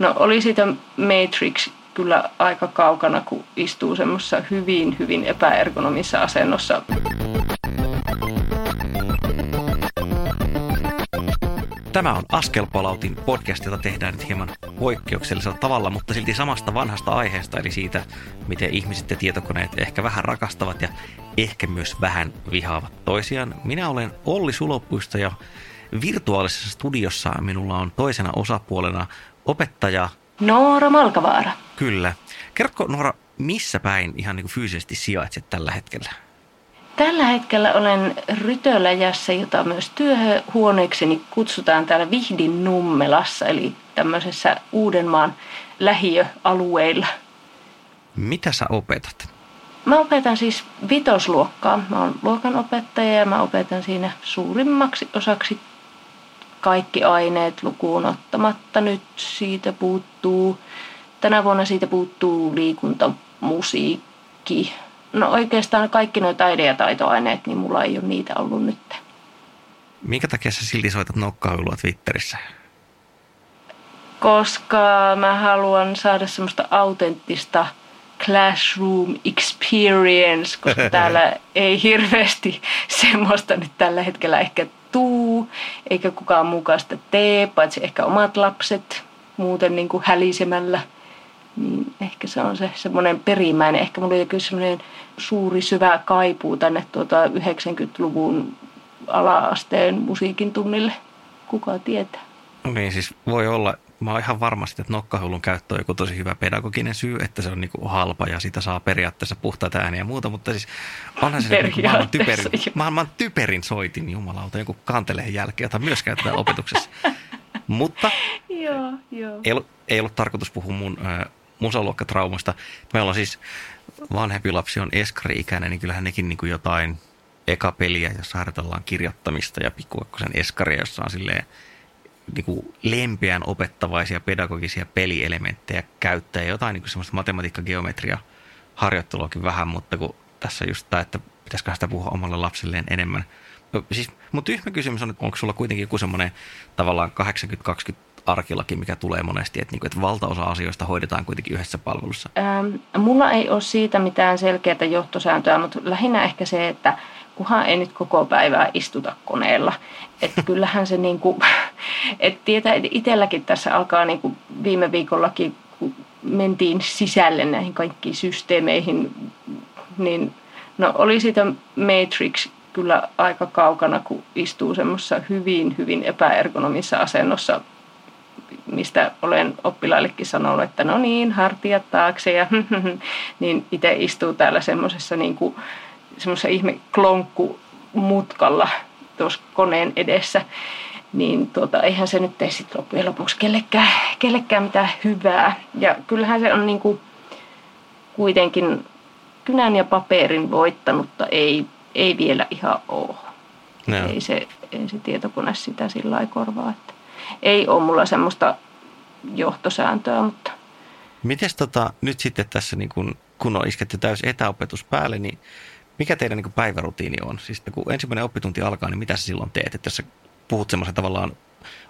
No oli siitä Matrix kyllä aika kaukana, kun istuu semmoisessa hyvin, hyvin epäergonomissa asennossa. Tämä on Askelpalautin podcast, jota tehdään nyt hieman poikkeuksellisella tavalla, mutta silti samasta vanhasta aiheesta, eli siitä, miten ihmiset ja tietokoneet ehkä vähän rakastavat ja ehkä myös vähän vihaavat toisiaan. Minä olen Olli Sulopuista ja virtuaalisessa studiossa minulla on toisena osapuolena opettaja Noora Malkavaara. Kyllä. Kerrotko Noora, missä päin ihan niin kuin fyysisesti sijaitset tällä hetkellä? Tällä hetkellä olen Rytöläjässä, jota myös työhuoneekseni kutsutaan täällä Vihdin Nummelassa, eli tämmöisessä Uudenmaan lähiöalueilla. Mitä sä opetat? Mä opetan siis vitosluokkaa. Mä oon luokanopettaja ja mä opetan siinä suurimmaksi osaksi kaikki aineet lukuun ottamatta. Nyt siitä puuttuu, tänä vuonna siitä puuttuu liikunta, musiikki. No oikeastaan kaikki nuo taide- ja taitoaineet, niin mulla ei ole niitä ollut nyt. Minkä takia sä silti soitat nokkailua Twitterissä? Koska mä haluan saada semmoista autenttista classroom experience, koska täällä ei hirveästi semmoista nyt tällä hetkellä ehkä tuu, eikä kukaan mukaan sitä tee, paitsi ehkä omat lapset muuten niin kuin hälisemällä. Niin ehkä se on se semmoinen perimmäinen. Ehkä mulla oli semmoinen suuri syvä kaipuu tänne tuota 90-luvun ala-asteen musiikin tunnille. Kuka tietää? Niin, siis voi olla, mä oon ihan varmasti, että nokkahullun käyttö on joku tosi hyvä pedagoginen syy, että se on niinku halpa ja sitä saa periaatteessa puhtaita ääniä ja muuta, mutta siis onhan se niinku maailman, typerin, maailman typerin soitin jumalauta joku kanteleen jälkeen, jota myös käytetään opetuksessa. mutta joo, joo. Ei, ollut, ei ollut tarkoitus puhua mun äh, musaluokkatraumasta. Meillä on siis vanhempi lapsi on eskari-ikäinen, niin kyllähän nekin niinku jotain eka peliä, jossa harjoitellaan kirjoittamista ja pikkuakkosen eskaria, jossa on silleen niin kuin lempeän opettavaisia pedagogisia pelielementtejä käyttää ja jotain niin kuin semmoista matematiikka-geometria harjoitteluakin vähän, mutta kun tässä just tämä, että pitäisikö sitä puhua omalle lapselleen enemmän. No, siis mun tyhmä kysymys on, että onko sulla kuitenkin joku semmoinen tavallaan 80-20 arkilaki, mikä tulee monesti, että, niin että valtaosa asioista hoidetaan kuitenkin yhdessä palvelussa? Ähm, mulla ei ole siitä mitään selkeää johtosääntöä, mutta lähinnä ehkä se, että kunhan ei nyt koko päivää istuta koneella. Että kyllähän se niin kuin, että tietää, että itselläkin tässä alkaa niin kuin viime viikollakin, kun mentiin sisälle näihin kaikkiin systeemeihin, niin no oli siitä Matrix kyllä aika kaukana, kun istuu semmoisessa hyvin, hyvin epäergonomissa asennossa, mistä olen oppilaillekin sanonut, että no niin, hartiat taakse ja niin itse istuu täällä semmoisessa niin kuin, semmoisessa ihme mutkalla tuossa koneen edessä, niin tuota, eihän se nyt tee sitten loppujen lopuksi kellekään, kellekään mitään hyvää. Ja kyllähän se on niin kuin kuitenkin kynän ja paperin voittanutta ei, ei vielä ihan ole. No. Ei, se, ei se tietokone sitä sillä lailla korvaa. Että ei ole mulla semmoista johtosääntöä, mutta... Miten tota, nyt sitten tässä, niin kun, kun on isketty täys etäopetus päälle, niin mikä teidän niin päivärutiini on? Siis kun ensimmäinen oppitunti alkaa, niin mitä sä silloin teet? Että jos sä puhut semmoisen tavallaan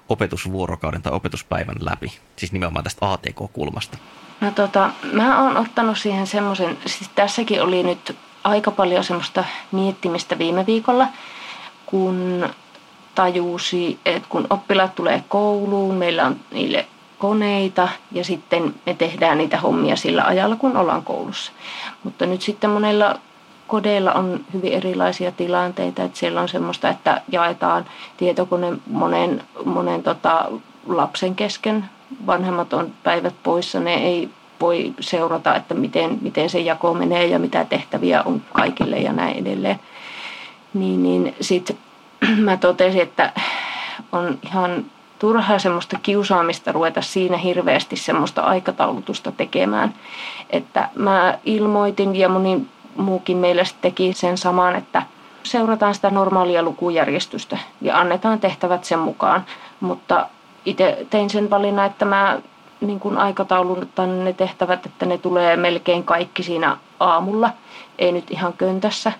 opetusvuorokauden tai opetuspäivän läpi, siis nimenomaan tästä ATK-kulmasta? No tota, mä oon ottanut siihen semmoisen, siis tässäkin oli nyt aika paljon semmoista miettimistä viime viikolla, kun tajusi, että kun oppilaat tulee kouluun, meillä on niille koneita ja sitten me tehdään niitä hommia sillä ajalla, kun ollaan koulussa. Mutta nyt sitten monella kodeilla on hyvin erilaisia tilanteita, että siellä on semmoista, että jaetaan tietokone monen, monen tota, lapsen kesken. Vanhemmat on päivät poissa, ne ei voi seurata, että miten, miten se jako menee ja mitä tehtäviä on kaikille ja näin edelleen. Niin, niin sitten mä totesin, että on ihan turhaa semmoista kiusaamista ruveta siinä hirveästi semmoista aikataulutusta tekemään. Että mä ilmoitin ja moni muukin meille teki sen saman, että seurataan sitä normaalia lukujärjestystä ja annetaan tehtävät sen mukaan. Mutta itse tein sen valinnan, että mä niin kuin aikataulutan ne tehtävät, että ne tulee melkein kaikki siinä aamulla. Ei nyt ihan köntässä,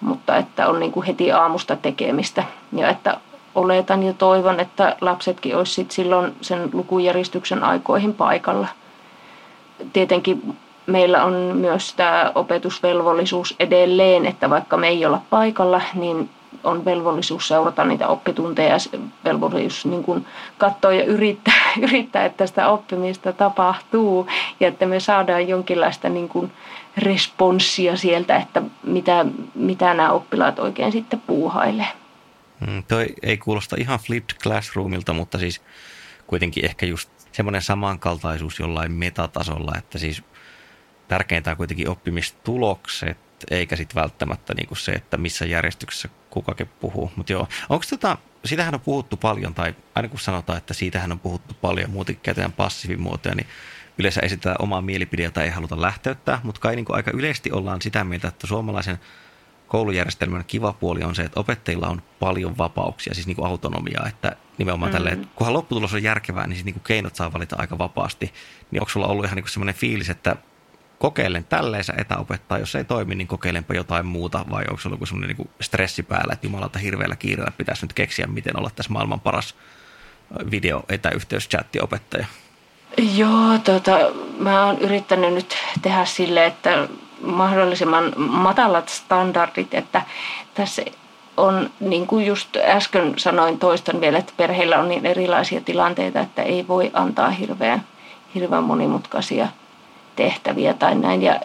mutta että on niin kuin heti aamusta tekemistä. Ja että oletan ja toivon, että lapsetkin olisivat silloin sen lukujärjestyksen aikoihin paikalla. Tietenkin meillä on myös tämä opetusvelvollisuus edelleen, että vaikka me ei olla paikalla, niin on velvollisuus seurata niitä oppitunteja ja velvollisuus niin kuin katsoa ja yrittää, yrittää, että sitä oppimista tapahtuu ja että me saadaan jonkinlaista niin kuin responssia sieltä, että mitä, mitä nämä oppilaat oikein sitten puuhailee. Mm, toi ei kuulosta ihan flipped classroomilta, mutta siis kuitenkin ehkä just semmoinen samankaltaisuus jollain metatasolla, että siis tärkeintä on kuitenkin oppimistulokset, eikä sitten välttämättä niinku se, että missä järjestyksessä kukakin puhuu. Mutta joo, onko tota, sitähän on puhuttu paljon, tai aina kun sanotaan, että siitähän on puhuttu paljon, muuten käytetään passiivimuotoja, niin yleensä esitetään omaa mielipide, jota ei haluta lähteyttää, mutta kai niin kuin aika yleisesti ollaan sitä mieltä, että suomalaisen koulujärjestelmän kiva puoli on se, että opettajilla on paljon vapauksia, siis niin kuin autonomiaa, että nimenomaan mm. tälleen, kunhan lopputulos on järkevää, niin siis niin kuin keinot saa valita aika vapaasti. Niin onko sulla ollut ihan niin kuin semmoinen fiilis, että kokeilen tälleensä etäopettaa, jos ei toimi, niin kokeilenpa jotain muuta, vai onko se ollut semmoinen niin stressi päällä, että jumalalta hirveällä kiireellä pitäisi nyt keksiä, miten olla tässä maailman paras video etäyhteys opettaja? Joo, tota, mä oon yrittänyt nyt tehdä sille, että mahdollisimman matalat standardit, että tässä on, niin kuin just äsken sanoin, toistan vielä, että perheillä on niin erilaisia tilanteita, että ei voi antaa hirveän, hirveän monimutkaisia tehtäviä tai näin. Ja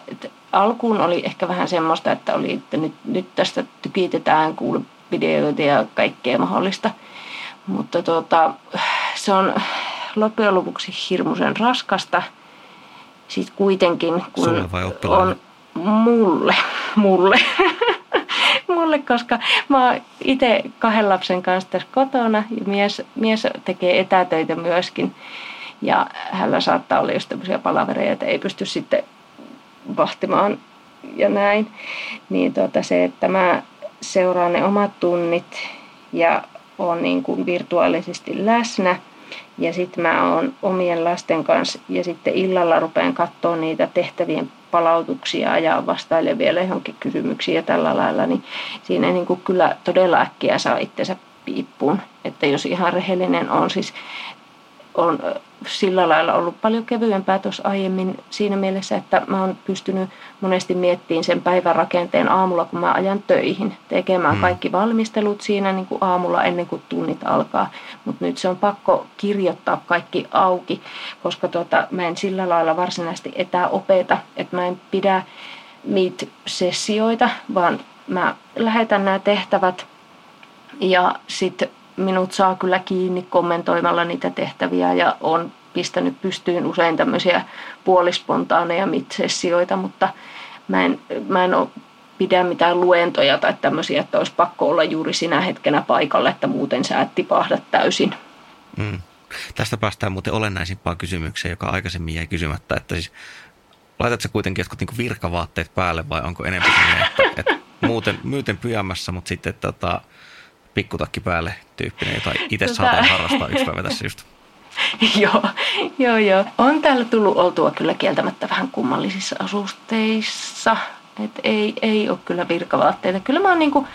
alkuun oli ehkä vähän semmoista, että oli, että nyt, nyt tästä tykitetään kuule videoita ja kaikkea mahdollista. Mutta tuota, se on loppujen lopuksi hirmuisen raskasta. Sitten kuitenkin, kun on mulle, mulle, mulle, koska mä oon itse kahden lapsen kanssa tässä kotona ja mies, mies tekee etätöitä myöskin. Ja hänellä saattaa olla just tämmöisiä palavereja, että ei pysty sitten vahtimaan ja näin. Niin tuota se, että mä seuraan ne omat tunnit ja on niin kuin virtuaalisesti läsnä. Ja sitten mä oon omien lasten kanssa ja sitten illalla rupean katsoa niitä tehtävien palautuksia ja vastailen vielä johonkin kysymyksiin ja tällä lailla, niin siinä niin kuin kyllä todella äkkiä saa itsensä piippuun. Että jos ihan rehellinen on, siis on sillä lailla ollut paljon kevyempää tuossa aiemmin siinä mielessä, että mä oon pystynyt monesti miettimään sen päivän rakenteen aamulla, kun mä ajan töihin, tekemään mm. kaikki valmistelut siinä niin kuin aamulla ennen kuin tunnit alkaa. Mutta nyt se on pakko kirjoittaa kaikki auki, koska tuota, mä en sillä lailla varsinaisesti etäopeta, että mä en pidä Meet-sessioita, vaan mä lähetän nämä tehtävät ja sitten minut saa kyllä kiinni kommentoimalla niitä tehtäviä ja on pistänyt pystyyn usein tämmöisiä puolispontaaneja mitsessioita, mutta mä en, mä en ole pidä mitään luentoja tai tämmöisiä, että olisi pakko olla juuri sinä hetkenä paikalla, että muuten sä et tipahda täysin. Mm. Tästä päästään muuten olennaisimpaan kysymykseen, joka aikaisemmin jäi kysymättä, että siis laitatko kuitenkin jotkut niin virkavaatteet päälle vai onko enemmän että, että muuten, muuten pyjämässä, mutta sitten tota, pikkutakki päälle tyyppinen, jota itse tota... saatan harrastaa yksi päivä tässä just. joo, joo, joo. On täällä tullut oltua kyllä kieltämättä vähän kummallisissa asusteissa. Et ei, ei ole kyllä virkavaatteita. Kyllä mä oon niinku,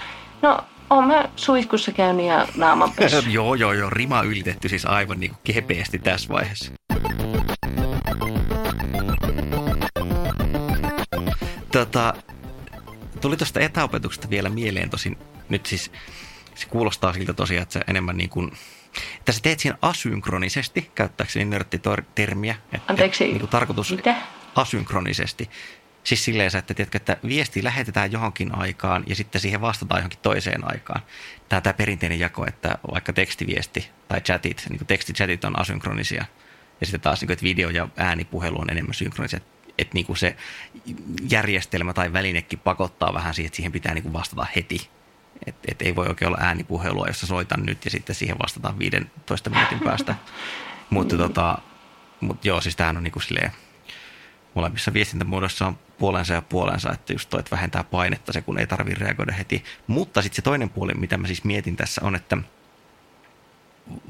no oon mä suihkussa käynyt ja naamanpesu. joo, joo, joo. Rima ylitetty siis aivan niinku kepeästi tässä vaiheessa. Tota, tuli tuosta etäopetuksesta vielä mieleen tosin nyt siis se kuulostaa siltä tosiaan, että se enemmän niin kuin, että sä teet siinä asynkronisesti, käyttääkseni nörttitermiä. Että, Anteeksi, niin kuin tarkoitus mitä? Asynkronisesti. Siis silleen, että, tiedätkö, että viesti lähetetään johonkin aikaan ja sitten siihen vastataan johonkin toiseen aikaan. Tämä, tämä perinteinen jako, että vaikka tekstiviesti tai chatit, niin kuin tekstichatit on asynkronisia ja sitten taas niin kuin, että video- ja äänipuhelu on enemmän synkronisia. Että niin kuin se järjestelmä tai välinekin pakottaa vähän siihen, että siihen pitää niin kuin vastata heti et, et ei voi oikein olla äänipuhelua, jossa soitan nyt ja sitten siihen vastataan 15 minuutin päästä. mutta tota, mut joo, siis tämähän on niinku silleen, molemmissa viestintämuodoissa on puolensa ja puolensa, että just toi, että vähentää painetta se, kun ei tarvitse reagoida heti. Mutta sitten se toinen puoli, mitä mä siis mietin tässä on, että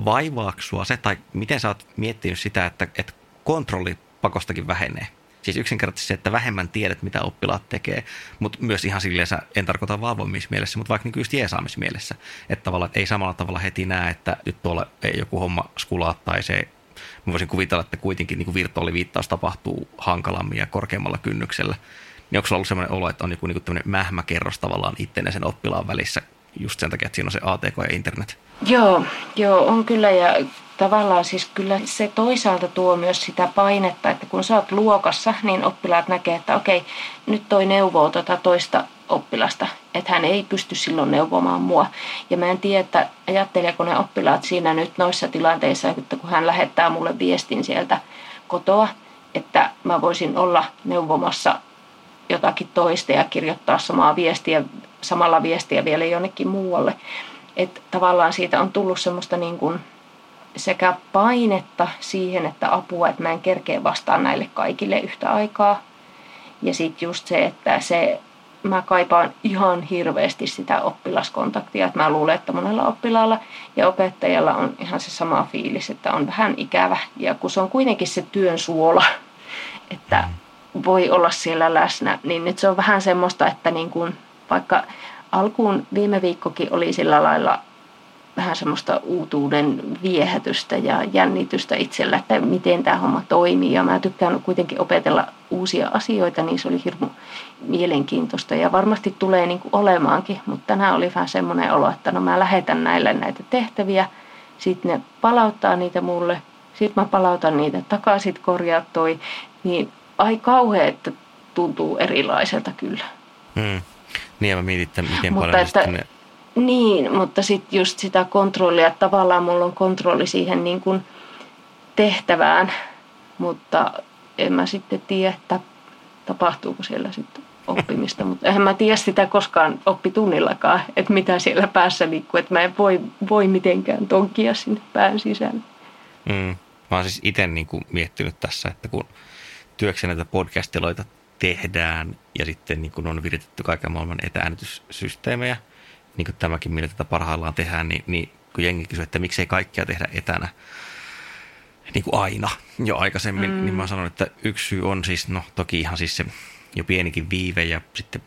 vaivaaksua se, tai miten sä oot miettinyt sitä, että, että kontrolli pakostakin vähenee. Siis yksinkertaisesti se, että vähemmän tiedät, mitä oppilaat tekee, mutta myös ihan silleen, en tarkoita valvomismielessä, mutta vaikka niin just jeesaamismielessä. Että tavallaan ei samalla tavalla heti näe, että nyt tuolla ei joku homma skulaa tai se mä voisin kuvitella, että kuitenkin niin kuin virtuaaliviittaus tapahtuu hankalammin ja korkeammalla kynnyksellä. Niin onko sulla ollut sellainen olo, että on joku niin kuin mähmäkerros tavallaan itse sen oppilaan välissä just sen takia, että siinä on se ATK ja internet? Joo, joo on kyllä ja tavallaan siis kyllä se toisaalta tuo myös sitä painetta, että kun sä oot luokassa, niin oppilaat näkee, että okei, nyt toi neuvoo tota toista oppilasta, että hän ei pysty silloin neuvomaan mua. Ja mä en tiedä, että ajatteleeko ne oppilaat siinä nyt noissa tilanteissa, että kun hän lähettää mulle viestin sieltä kotoa, että mä voisin olla neuvomassa jotakin toista ja kirjoittaa samaa viestiä, samalla viestiä vielä jonnekin muualle. Että tavallaan siitä on tullut semmoista niin kuin sekä painetta siihen, että apua, että mä en kerkeä vastaan näille kaikille yhtä aikaa. Ja sitten just se, että se, mä kaipaan ihan hirveästi sitä oppilaskontaktia. Että mä luulen, että monella oppilaalla ja opettajalla on ihan se sama fiilis, että on vähän ikävä. Ja kun se on kuitenkin se työn suola, että voi olla siellä läsnä, niin nyt se on vähän semmoista, että niin kuin, vaikka alkuun viime viikkokin oli sillä lailla vähän semmoista uutuuden viehätystä ja jännitystä itsellä, että miten tämä homma toimii. Ja mä tykkään kuitenkin opetella uusia asioita, niin se oli hirmu mielenkiintoista ja varmasti tulee niin kuin olemaankin. Mutta tänään oli vähän semmoinen olo, että no mä lähetän näille näitä tehtäviä, sitten ne palauttaa niitä mulle, sitten mä palautan niitä takaisin, korjaa toi. Niin ai kauhean, että tuntuu erilaiselta kyllä. Hmm. Niin ja mä mietin, että miten Mutta paljon että, ne niin, mutta sitten just sitä kontrollia, että tavallaan mulla on kontrolli siihen niin kuin tehtävään, mutta en mä sitten tiedä, että tapahtuuko siellä sitten oppimista, mutta en mä tiedä sitä koskaan oppitunnillakaan, että mitä siellä päässä liikkuu, että mä en voi, voi mitenkään tonkia sinne pään sisälle. Mm. Mä oon siis itse niin miettinyt tässä, että kun työkseni näitä podcastiloita tehdään ja sitten niin on viritetty kaiken maailman etäänityssysteemejä – niin kuin tämäkin, millä tätä parhaillaan tehdään, niin, niin kun jengi kysyy, että miksei kaikkia tehdä etänä, niin kuin aina jo aikaisemmin, mm. niin mä sanon, että yksi syy on siis, no toki ihan siis se jo pienikin viive ja sitten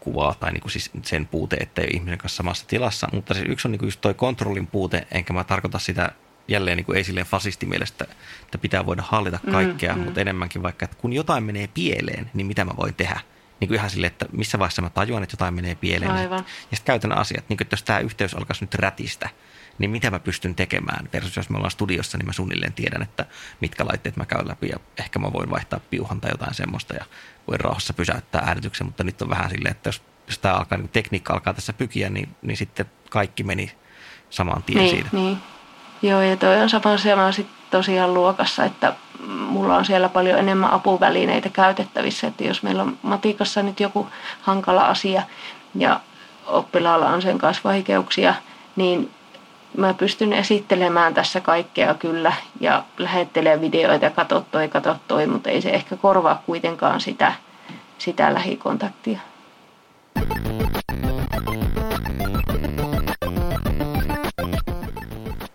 kuvaa tai niin kuin siis sen puute, että ei ole ihmisen kanssa samassa tilassa, mutta siis yksi on niin kuin just toi kontrollin puute, enkä mä tarkoita sitä jälleen niin kuin ei silleen fasistimielestä, että pitää voida hallita mm, kaikkea, mm, mutta enemmänkin vaikka, että kun jotain menee pieleen, niin mitä mä voin tehdä? Niin kuin ihan silleen, että missä vaiheessa mä tajuan, että jotain menee pieleen. Aivan. Ja sitten käytännön asiat, niin kuin, että jos tämä yhteys alkaisi nyt rätistä, niin mitä mä pystyn tekemään versus jos me ollaan studiossa, niin mä suunnilleen tiedän, että mitkä laitteet mä käyn läpi ja ehkä mä voin vaihtaa piuhan tai jotain semmoista ja voin rauhassa pysäyttää äänityksen, mutta nyt on vähän silleen, että jos, jos tämä alkaa, niin tekniikka alkaa tässä pykiä, niin, niin sitten kaikki meni samaan tien niin, siitä. Niin. Joo, ja toi on sama asia sitten tosiaan luokassa, että mulla on siellä paljon enemmän apuvälineitä käytettävissä, että jos meillä on matikassa nyt joku hankala asia ja oppilaalla on sen kanssa vaikeuksia, niin mä pystyn esittelemään tässä kaikkea kyllä ja lähettelee videoita ja katso toi, katso toi, mutta ei se ehkä korvaa kuitenkaan sitä, sitä lähikontaktia.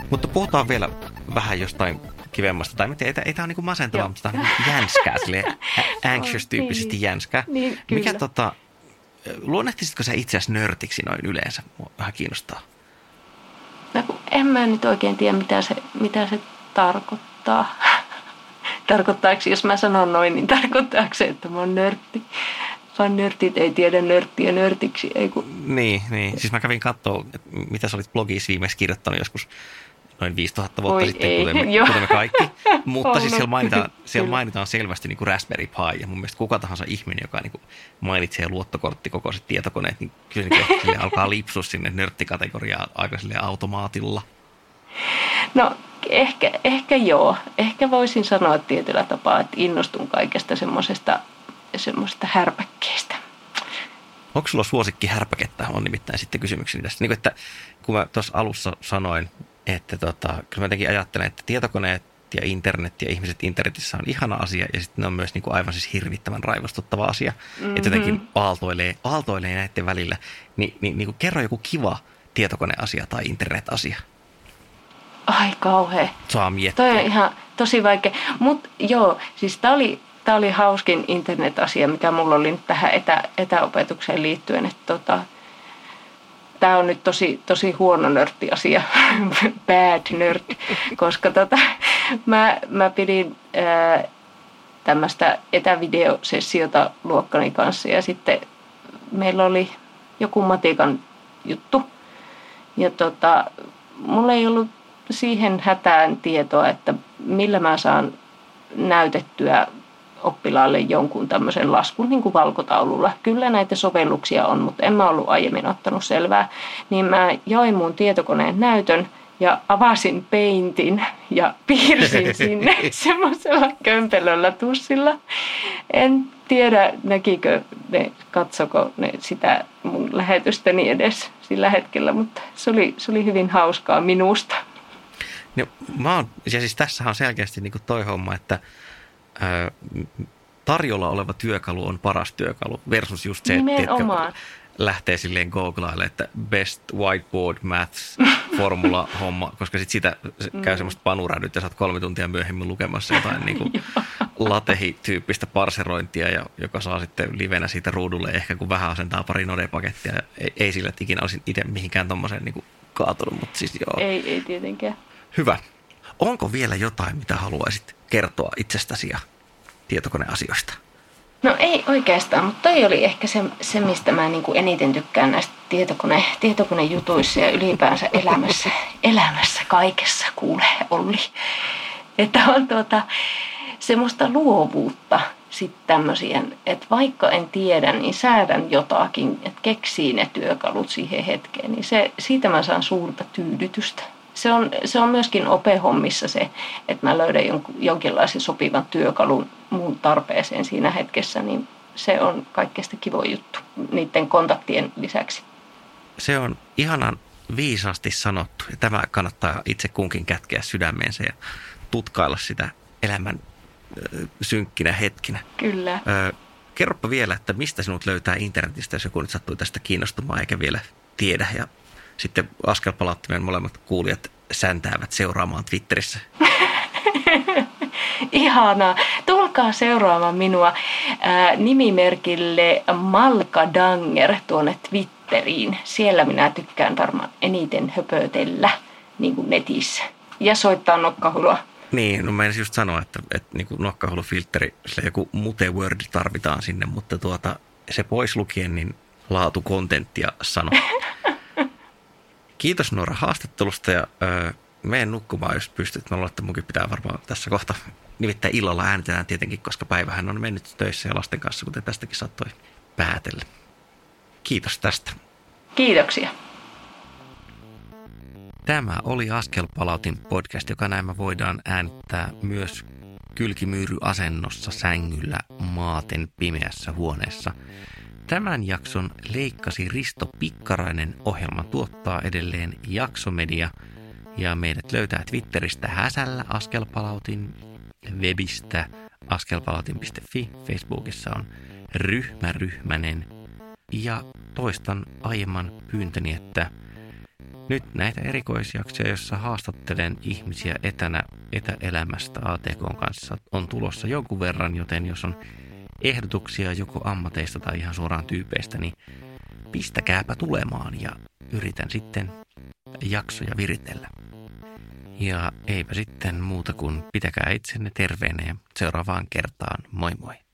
Mutta puhutaan vielä vähän jostain kivemmasta. Tai ei, ei tämä ole niin masentavaa, mutta tämä on niin jänskää, anxious-tyyppisesti jänskää. Niin, Mikä tota, luonnehtisitko sä itseäsi nörtiksi noin yleensä? Mua vähän kiinnostaa. No, en mä nyt oikein tiedä, mitä se, mitä se tarkoittaa. Tarkoittaako, jos mä sanon noin, niin tarkoittaako se, että mä oon nörtti? Vaan nörtit ei tiedä nörttiä nörtiksi. Ei kun... Niin, niin, siis mä kävin katsoa, mitä sä olit blogissa viimeksi kirjoittanut joskus noin 5000 vuotta Oi sitten, kuten me, kuten me kaikki. Mutta siis siellä mainitaan, siellä mainitaan selvästi niin kuin Raspberry Pi, ja mun mielestä kuka tahansa ihminen, joka niin kuin mainitsee luottokorttikokoiset tietokoneet, niin kyllä niin alkaa lipsua sinne nörttikategoriaan aika automaatilla. No ehkä, ehkä joo. Ehkä voisin sanoa tietyllä tapaa, että innostun kaikesta semmoisesta semmoisesta härpäkkeestä. Onko sulla suosikki härpäkettä? On nimittäin sitten kysymykseni tästä. Niin kuin, että kun mä tuossa alussa sanoin, että tota, kyllä mä jotenkin ajattelen, että tietokoneet ja internet ja ihmiset internetissä on ihana asia ja sitten ne on myös niin kuin aivan siis hirvittävän raivostuttava asia. Mm-hmm. Että jotenkin aaltoilee, aaltoilee näiden välillä. Ni, niin, niin kuin kerro joku kiva tietokoneasia tai internetasia. Ai kauhea. Saa miettiä. Toi on ihan tosi vaikea. Mutta joo, siis tämä oli oli hauskin internet-asia, mikä mulla oli nyt tähän etä, etäopetukseen liittyen. Että tota, tämä on nyt tosi, tosi huono nörtti-asia, bad nerd, koska tota, mä, mä pidin tämmöistä etävideosessiota luokkani kanssa ja sitten meillä oli joku matikan juttu. Ja tota, mulla ei ollut siihen hätään tietoa, että millä mä saan näytettyä oppilaalle jonkun tämmöisen laskun niin kuin valkotaululla. Kyllä näitä sovelluksia on, mutta en mä ollut aiemmin ottanut selvää. Niin mä join mun tietokoneen näytön ja avasin peintin ja piirsin sinne semmoisella kömpelöllä tussilla. En tiedä, näkikö ne, katsoko ne sitä mun lähetystäni edes sillä hetkellä, mutta se oli, se oli hyvin hauskaa minusta. No, mä oon, ja siis tässä on selkeästi niin toi homma, että tarjolla oleva työkalu on paras työkalu versus just se, että lähtee silleen googlailemaan, että best whiteboard maths formula homma, koska sit sitä mm. käy semmoista panurädyt ja saat kolme tuntia myöhemmin lukemassa jotain niin kuin latehi-tyyppistä parserointia, ja, joka saa sitten livenä siitä ruudulle ehkä kun vähän asentaa pari node-pakettia. Ei, ei sillä, että ikinä olisin itse mihinkään tommoseen niin kuin kaatunut, mutta siis joo. Ei, ei tietenkään. Hyvä. Onko vielä jotain, mitä haluaisit kertoa itsestäsi ja tietokoneasioista? No ei oikeastaan, mutta toi oli ehkä se, se mistä mä niin kuin eniten tykkään näistä tietokone, tietokonejutuissa ja ylipäänsä elämässä, elämässä kaikessa kuule Olli. Että on tuota, semmoista luovuutta sitten tämmöisiä, että vaikka en tiedä, niin säädän jotakin, että keksii ne työkalut siihen hetkeen, niin se, siitä mä saan suurta tyydytystä se on, se on myöskin opehommissa se, että mä löydän jonkun, jonkinlaisen sopivan työkalun muun tarpeeseen siinä hetkessä, niin se on kaikkein kivo juttu niiden kontaktien lisäksi. Se on ihanan viisaasti sanottu ja tämä kannattaa itse kunkin kätkeä sydämeensä ja tutkailla sitä elämän synkkinä hetkinä. Kyllä. Ö, kerropa vielä, että mistä sinut löytää internetistä, jos joku nyt sattuu tästä kiinnostumaan eikä vielä tiedä ja sitten askelpalaattimen molemmat kuulijat säntäävät seuraamaan Twitterissä. Ihanaa. Tulkaa seuraamaan minua ää, nimimerkille Malka Danger tuonne Twitteriin. Siellä minä tykkään varmaan eniten höpötellä niin kuin netissä. Ja soittaa nokkahulua. Niin, no mä just sanoa, että, että niin nokkahulufiltteri, sillä joku mute word tarvitaan sinne, mutta tuota, se pois lukien, niin laatu kontenttia sano. Kiitos Noora haastattelusta ja öö, mene nukkumaan, jos pystyt. Mä luulen, että munkin pitää varmaan tässä kohta nimittäin illalla äänitetään tietenkin, koska päivähän on mennyt töissä ja lasten kanssa, kuten tästäkin saattoi päätellä. Kiitos tästä. Kiitoksia. Tämä oli Askelpalautin podcast, joka näin voidaan äänittää myös kylkimyyryasennossa sängyllä maaten pimeässä huoneessa – Tämän jakson leikkasi Risto Pikkarainen. Ohjelma tuottaa edelleen Jaksomedia ja meidät löytää Twitteristä häsällä askelpalautin, webistä askelpalautin.fi, Facebookissa on ryhmäryhmänen ja toistan aiemman pyyntöni, että nyt näitä erikoisjaksoja, joissa haastattelen ihmisiä etänä etäelämästä ATK kanssa on tulossa jonkun verran, joten jos on ehdotuksia joko ammateista tai ihan suoraan tyypeistä, niin pistäkääpä tulemaan ja yritän sitten jaksoja viritellä. Ja eipä sitten muuta kuin pitäkää itsenne terveenä ja seuraavaan kertaan moi moi.